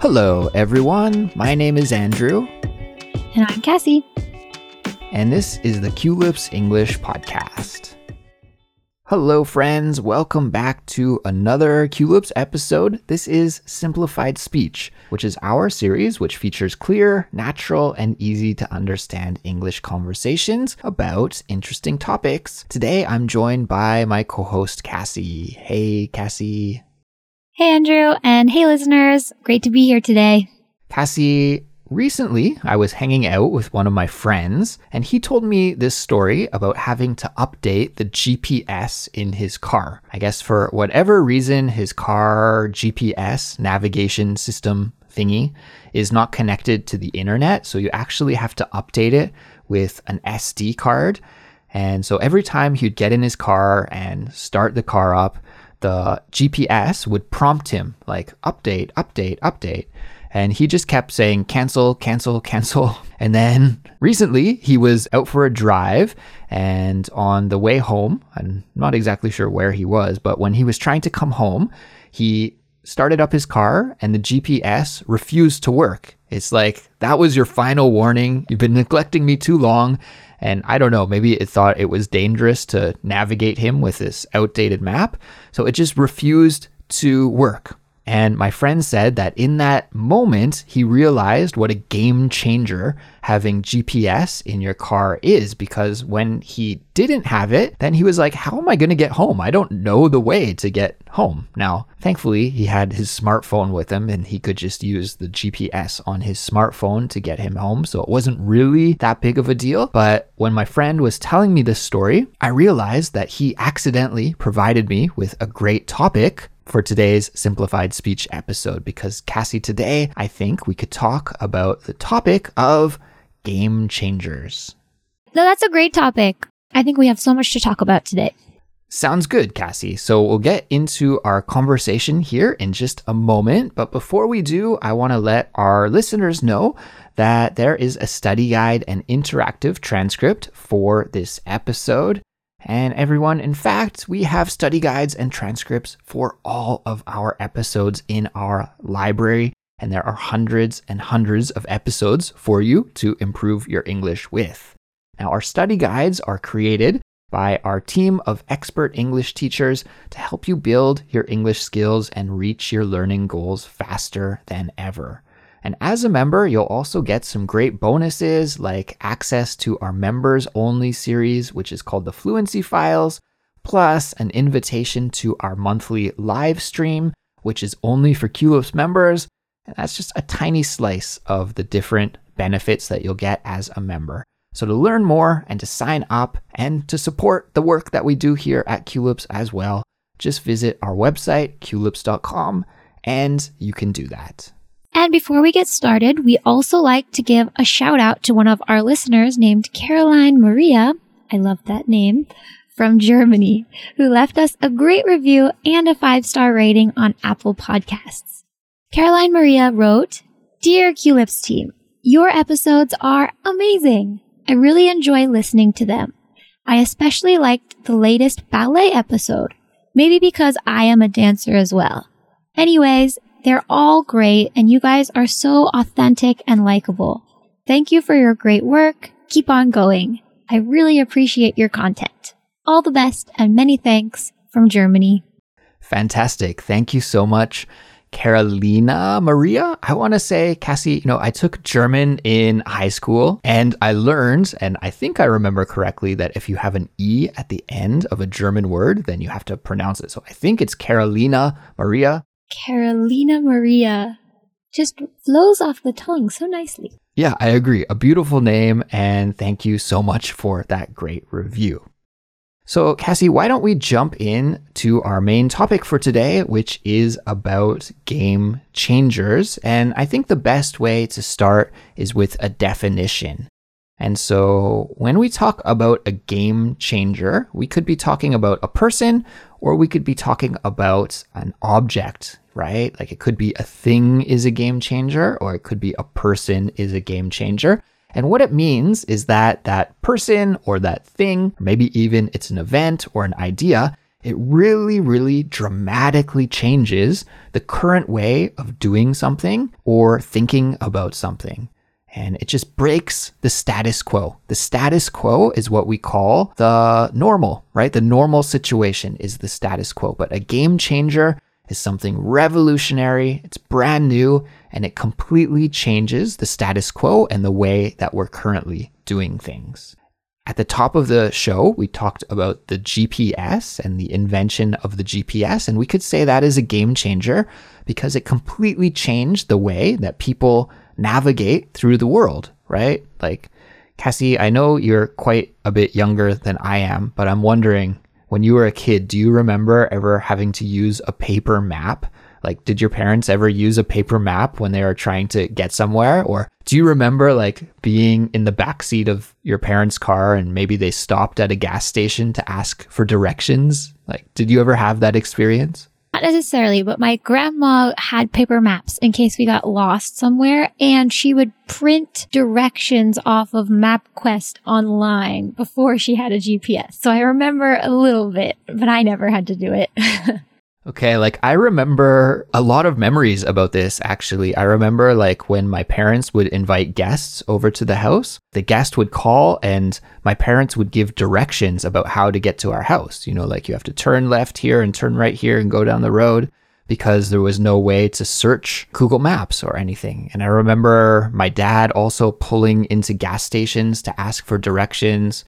Hello, everyone. My name is Andrew, And I'm Kassy. and this is the Culips English Podcast. Hello, friends. Welcome back to another Culips episode. This is Simplified Speech, which is our series which features clear, natural, and easy to understand English conversations about interesting topics. Today, I'm joined by my co host, Kassy. Hey, Kassy. Hey, Andrew, and hey, listeners. Great to be here today. Kassy, recently I was hanging out with one of my friends, and he told me this story about having to update the GPS in his car. I guess for whatever reason, his car GPS navigation system thingy is not connected to the internet, so you actually have to update it with an SD card. And so every time he'd get in his car and start the car up, the GPS would prompt him like update, update, update. And he just kept saying cancel, cancel, cancel. And then recently he was out for a drive and on the way home, I'm not exactly sure where he was, but when he was trying to come home, he started up his car and the GPS refused to work. It's like, that was your final warning. You've been neglecting me too long. And I don't know, maybe it thought it was dangerous to navigate him with this outdated map. So it just refused to work. And my friend said that in that moment, he realized what a game changer having GPS in your car is because when he didn't have it, then he was like, How am I going to get home? I don't know the way to get home. Now, thankfully, he had his smartphone with him and he could just use the GPS on his smartphone to get him home. So it wasn't really that big of a deal. But when my friend was telling me this story, I realized that he accidentally provided me with a great topic for today's simplified speech episode because Kassy, today I think we could talk about the topic of game changers. No, that's a great topic. I think we have so much to talk about today. Sounds good, Kassy. So we'll get into our conversation here in just a moment. But before we do, I want to let our listeners know that there is a study guide and interactive transcript for this episode. And everyone, in fact, we have study guides and transcripts for all of our episodes in our library. And there are hundreds and hundreds of episodes for you to improve your English with. Now, our study guides are created by our team of expert English teachers to help you build your English skills and reach your learning goals faster than ever. And as a member, you'll also get some great bonuses like access to our members only series, which is called the Fluency Files, plus an invitation to our monthly live stream, which is only for Culips members. And that's just a tiny slice of the different benefits that you'll get as a member. So to learn more and to sign up and to support the work that we do here at Culips as well, just visit our website, culips.com, and you can do that. And before we get started, we also like to give a shout out to one of our listeners named Caroline Maria. I love that name from Germany, who left us a great review and a five star rating on Apple Podcasts. Caroline Maria wrote, Dear Culips team, your episodes are amazing. I really enjoy listening to them. I especially liked the latest ballet episode, maybe because I am a dancer as well. Anyways, they're all great and you guys are so authentic and likable. Thank you for your great work. Keep on going. I really appreciate your content. All the best and many thanks from Germany. Fantastic. Thank you so much, Carolina Maria. I want to say, Kassy, you know, I took German in high school and I learned, and I think I remember correctly, that if you have an E at the end of a German word, then you have to pronounce it. So I think it's Carolina Maria. Carolina Maria just flows off the tongue so nicely. Yeah, I agree. A beautiful name, and thank you so much for that great review. So, Kassy, why don't we jump in to our main topic for today, which is about game changers? And I think the best way to start is with a definition. And so, when we talk about a game changer, we could be talking about a person or we could be talking about an object, right? Like it could be a thing is a game changer or it could be a person is a game changer. And what it means is that that person or that thing, or maybe even it's an event or an idea, it really, really dramatically changes the current way of doing something or thinking about something. And it just breaks the status quo. The status quo is what we call the normal, right? The normal situation is the status quo. But a game changer is something revolutionary, it's brand new, and it completely changes the status quo and the way that we're currently doing things. At the top of the show, we talked about the GPS and the invention of the GPS, and we could say that is a game changer because it completely changed the way that people navigate through the world, right? Like, Kassy, I know you're quite a bit younger than I am, but I'm wondering when you were a kid, do you remember ever having to use a paper map? Like, did your parents ever use a paper map when they were trying to get somewhere? Or do you remember like being in the backseat of your parents' car and maybe they stopped at a gas station to ask for directions? Like, did you ever have that experience? Not necessarily, but my grandma had paper maps in case we got lost somewhere, and she would print directions off of MapQuest online before she had a GPS. So I remember a little bit, but I never had to do it. Okay, like I remember a lot of memories about this actually. I remember like when my parents would invite guests over to the house, the guest would call and my parents would give directions about how to get to our house. You know, like you have to turn left here and turn right here and go down the road because there was no way to search Google Maps or anything. And I remember my dad also pulling into gas stations to ask for directions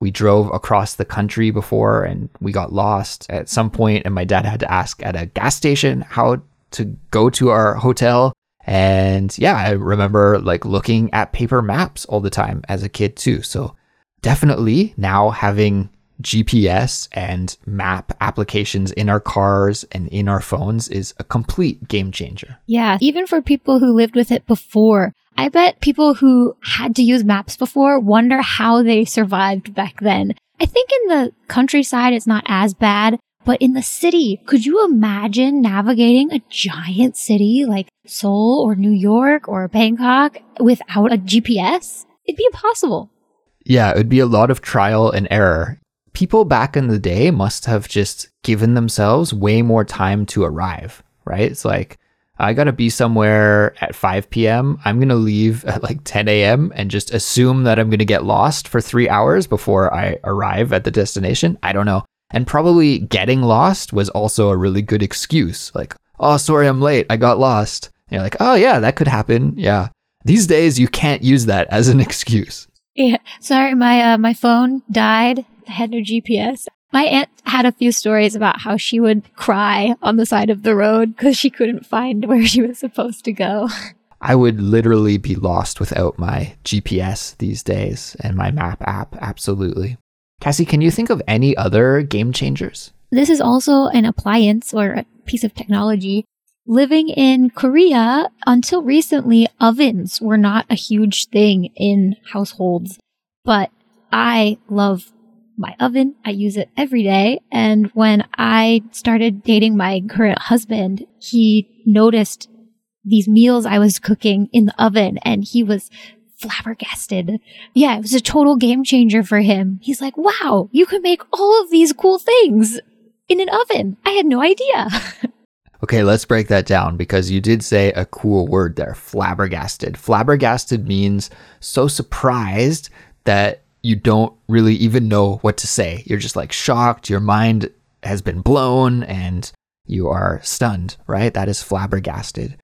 we drove across the country before and we got lost at some point and my dad had to ask at a gas station how to go to our hotel. And yeah i remember like looking at paper maps all the time as a kid too. So definitely now having gps and map applications in our cars and in our phones is a complete game changer. Yeah even for people who lived with it before I bet people who had to use maps before wonder how they survived back then. I think in the countryside, it's not as bad, but in the city, could you imagine navigating a giant city like Seoul or New York or Bangkok without a GPS? It'd be impossible. Yeah, it would be a lot of trial and error. People back in the day must have just given themselves way more time to arrive, right? It's like, I got to be somewhere at 5 p.m. I'm going to leave at like 10 a.m. and just assume that I'm going to get lost for three hours before I arrive at the destination. I don't know. And probably getting lost was also a really good excuse. Like, oh, sorry, I'm late. I got lost. And you're like, oh, yeah, that could happen. Yeah. These days, you can't use that as an excuse. Yeah. Sorry, my, uh, my phone died. I had no GPS. My aunt had a few stories about how she would cry on the side of the road because she couldn't find where she was supposed to go. I would literally be lost without my GPS these days and my map app. Absolutely. Kassy, can you think of any other game changers? This is also an appliance or a piece of technology. Living in Korea, until recently, ovens were not a huge thing in households. But I love my oven. I use it every day. And when I started dating my current husband, he noticed these meals I was cooking in the oven and he was flabbergasted. Yeah, it was a total game changer for him. He's like, wow, you can make all of these cool things in an oven. I had no idea. okay, let's break that down because you did say a cool word there flabbergasted. Flabbergasted means so surprised that you don't really even know what to say. You're just like shocked. Your mind has been blown and you are stunned, right? That is flabbergasted.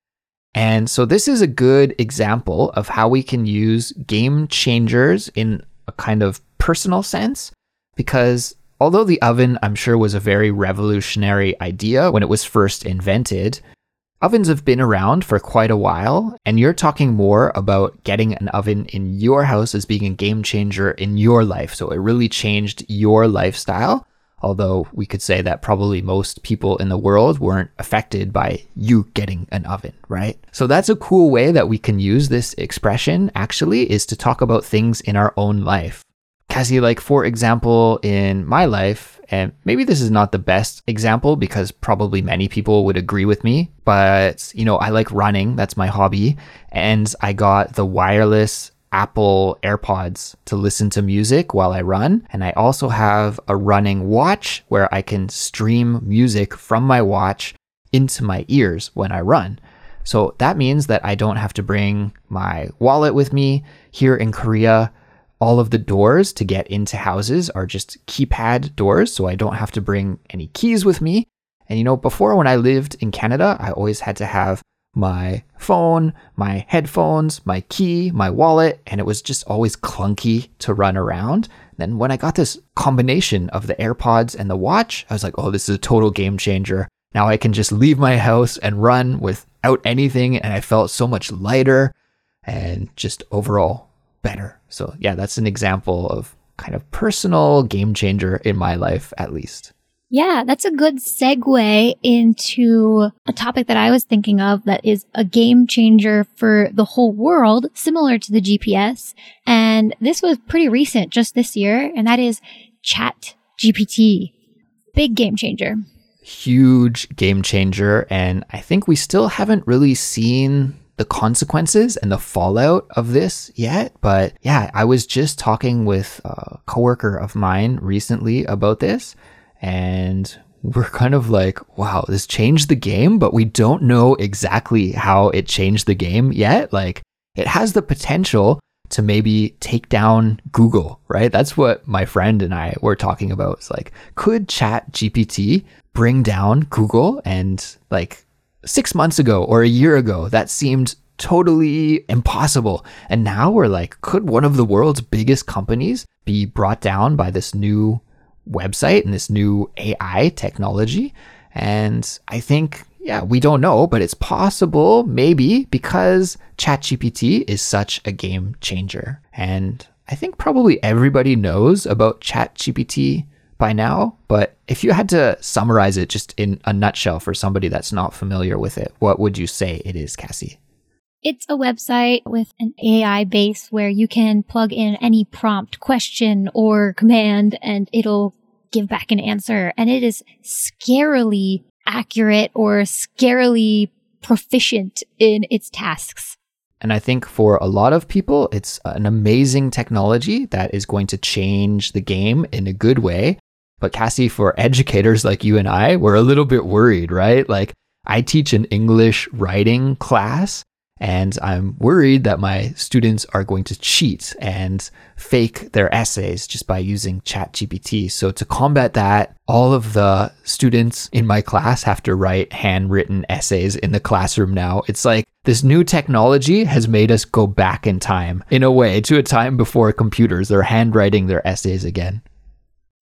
And so this is a good example of how we can use game changers in a kind of personal sense because although the oven I'm sure was a very revolutionary idea when it was first invented, Ovens have been around for quite a while, and you're talking more about getting an oven in your house as being a game changer in your life. So it really changed your lifestyle. Although we could say that probably most people in the world weren't affected by you getting an oven, right? So that's a cool way that we can use this expression actually is to talk about things in our own life. Kassy, like for example, in my life, and maybe this is not the best example because probably many people would agree with me, but you know, I like running, that's my hobby, and I got the wireless Apple AirPods to listen to music while I run. And I also have a running watch where I can stream music from my watch into my ears when I run. So that means that I don't have to bring my wallet with me. Here in Korea, all of the doors to get into houses are just keypad doors, so I don't have to bring any keys with me. And you know, before when I lived in Canada, I always had to have my phone, my headphones, my key, my wallet, and it was just always clunky to run around. Then when I got this combination of the AirPods and the watch, I was like, oh, this is a total game changer. Now I can just leave my house and run without anything, and I felt so much lighter and just overall better. So, yeah, that's an example of kind of personal game changer in my life, at least. Yeah, that's a good segue into a topic that I was thinking of that is a game changer for the whole world, similar to the GPS. And this was pretty recent, just this year, and that is Chat GPT. Big game changer. Huge game changer. And I think we still haven't really seen the consequences and the fallout of this yet. But yeah, I was just talking with a coworker of mine recently about this and we're kind of like, wow, this changed the game, but we don't know exactly how it changed the game yet. Like, it has the potential to maybe take down Google, right? That's what my friend and I were talking about. It's like, could ChatGPT bring down Google? And like six months ago or a year ago, that seemed totally impossible. And now we're like, could one of the world's biggest companies be brought down by this new website and this new AI technology. And I think, yeah, we don't know, but it's possible, maybe, because ChatGPT is such a game changer. And I think probably everybody knows about ChatGPT by now, but if you had to summarize it just in a nutshell for somebody that's not familiar with it, what would you say it is, Kassy? It's a website with an AI base where you can plug in any prompt, question, or command, and it'll give back an answer. And it is scarily accurate or scarily proficient in its tasks. And I think for a lot of people, it's an amazing technology that is going to change the game in a good way. But Kassy, for educators like you and I, we're a little bit worried, right? Like, I teach an English writing class, and I'm worried that my students are going to cheat and fake their essays just by using ChatGPT. So, to combat that, all of the students in my class have to write handwritten essays in the classroom now. It's like this new technology has made us go back in time, in a way, to a time before computers. They're handwriting their essays again.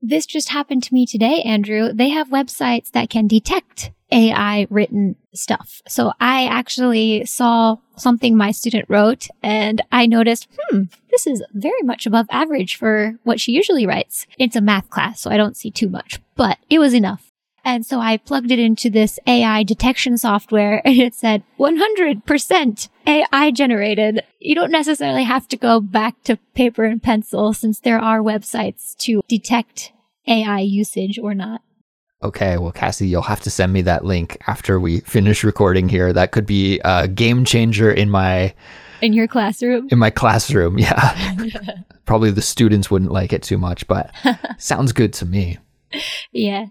This just happened to me today, Andrew. They have websites that can detect AI written stuff. So I actually saw something my student wrote and I noticed, hmm, this is very much above average for what she usually writes. It's a math class, so I don't see too much, but it was enough. And so I plugged it into this AI detection software and it said 100% AI generated. You don't necessarily have to go back to paper and pencil since there are websites to detect AI usage or not. Okay, well, Kassy, you'll have to send me that link after we finish recording here. That could be a game changer in my in your classroom. In my classroom, yeah. Probably the students wouldn't like it too much, but sounds good to me. Yeah.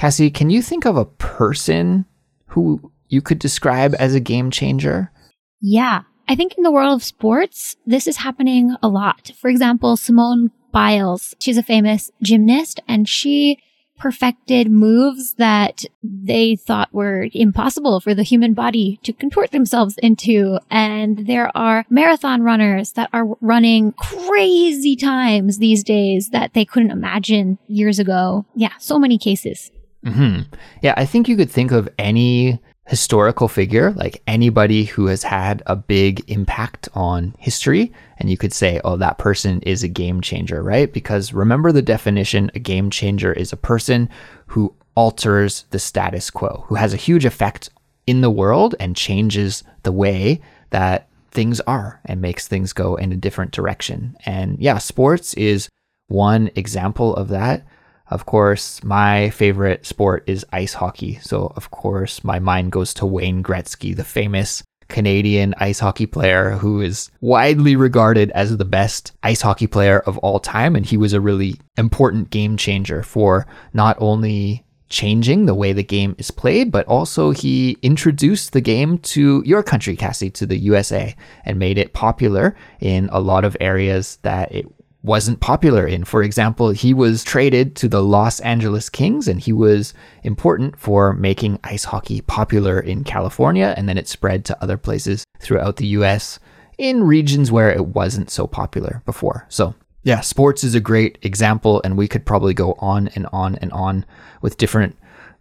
Kassy, can you think of a person who you could describe as a game changer? Yeah. I think in the world of sports, this is happening a lot. For example, Simone Biles, she's a famous gymnast and she perfected moves that they thought were impossible for the human body to contort themselves into. And there are marathon runners that are running crazy times these days that they couldn't imagine years ago. Yeah, so many cases. Mm-hmm. Yeah, I think you could think of any historical figure, like anybody who has had a big impact on history. And you could say, oh, that person is a game changer, right? Because remember the definition a game changer is a person who alters the status quo, who has a huge effect in the world and changes the way that things are and makes things go in a different direction. And yeah, sports is one example of that. Of course, my favorite sport is ice hockey. So, of course, my mind goes to Wayne Gretzky, the famous Canadian ice hockey player who is widely regarded as the best ice hockey player of all time. And he was a really important game changer for not only changing the way the game is played, but also he introduced the game to your country, Kassy, to the USA, and made it popular in a lot of areas that it wasn't popular in. For example, he was traded to the Los Angeles Kings and he was important for making ice hockey popular in California and then it spread to other places throughout the US in regions where it wasn't so popular before. So, yeah, sports is a great example and we could probably go on and on and on with different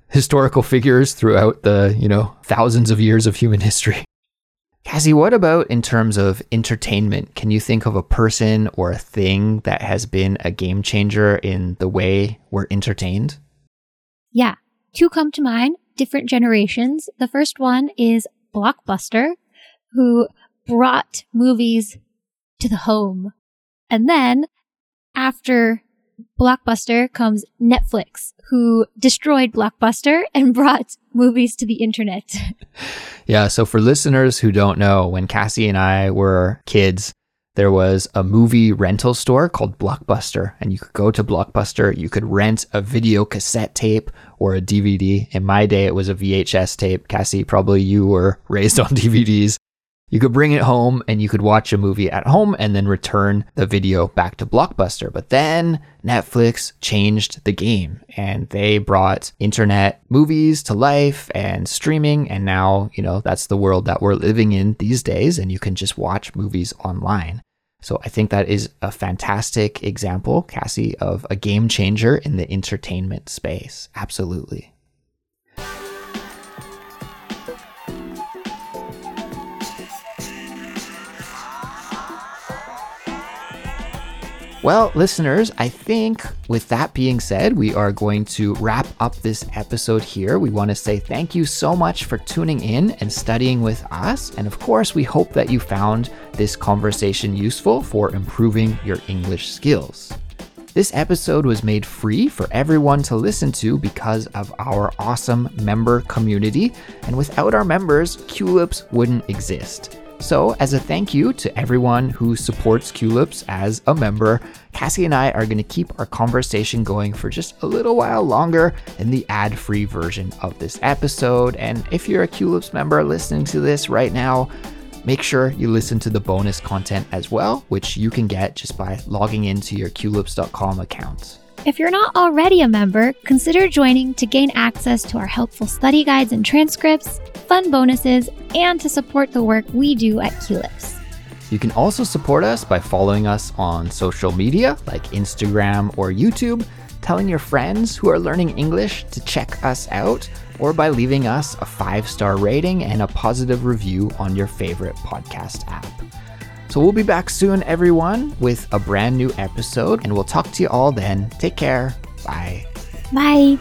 historical figures throughout the, you know, thousands of years of human history. Kassy, what about in terms of entertainment? Can you think of a person or a thing that has been a game changer in the way we're entertained? Yeah, two come to mind, different generations. The first one is Blockbuster, who brought movies to the home. And then after Blockbuster comes Netflix, who destroyed Blockbuster and brought movies to the internet. yeah, so for listeners who don't know, when Kassy and I were kids, there was a movie rental store called Blockbuster, and you could go to Blockbuster, you could rent a video cassette tape or a DVD. In my day, it was a VHS tape. Kassy, probably you were raised on DVDs. You could bring it home and you could watch a movie at home and then return the video back to Blockbuster. But then Netflix changed the game and they brought internet movies to life and streaming. And now, you know, that's the world that we're living in these days. And you can just watch movies online. So I think that is a fantastic example, Kassy, of a game changer in the entertainment space. Absolutely. Well, listeners, I think with that being said, we are going to wrap up this episode here. We want to say thank you so much for tuning in and studying with us. And of course, we hope that you found this conversation useful for improving your English skills. This episode was made free for everyone to listen to because of our awesome member community. And without our members, Culips wouldn't exist. So, as a thank you to everyone who supports Culips as a member, Kassy and I are going to keep our conversation going for just a little while longer in the ad free version of this episode. And if you're a Culips member listening to this right now, make sure you listen to the bonus content as well, which you can get just by logging into your culips.com account. If you're not already a member, consider joining to gain access to our helpful study guides and transcripts, fun bonuses, and to support the work we do at Culips. You can also support us by following us on social media like Instagram or YouTube, telling your friends who are learning English to check us out, or by leaving us a five star rating and a positive review on your favorite podcast app. So we'll be back soon, everyone, with a brand new episode, and we'll talk to you all then. Take care. Bye. Bye.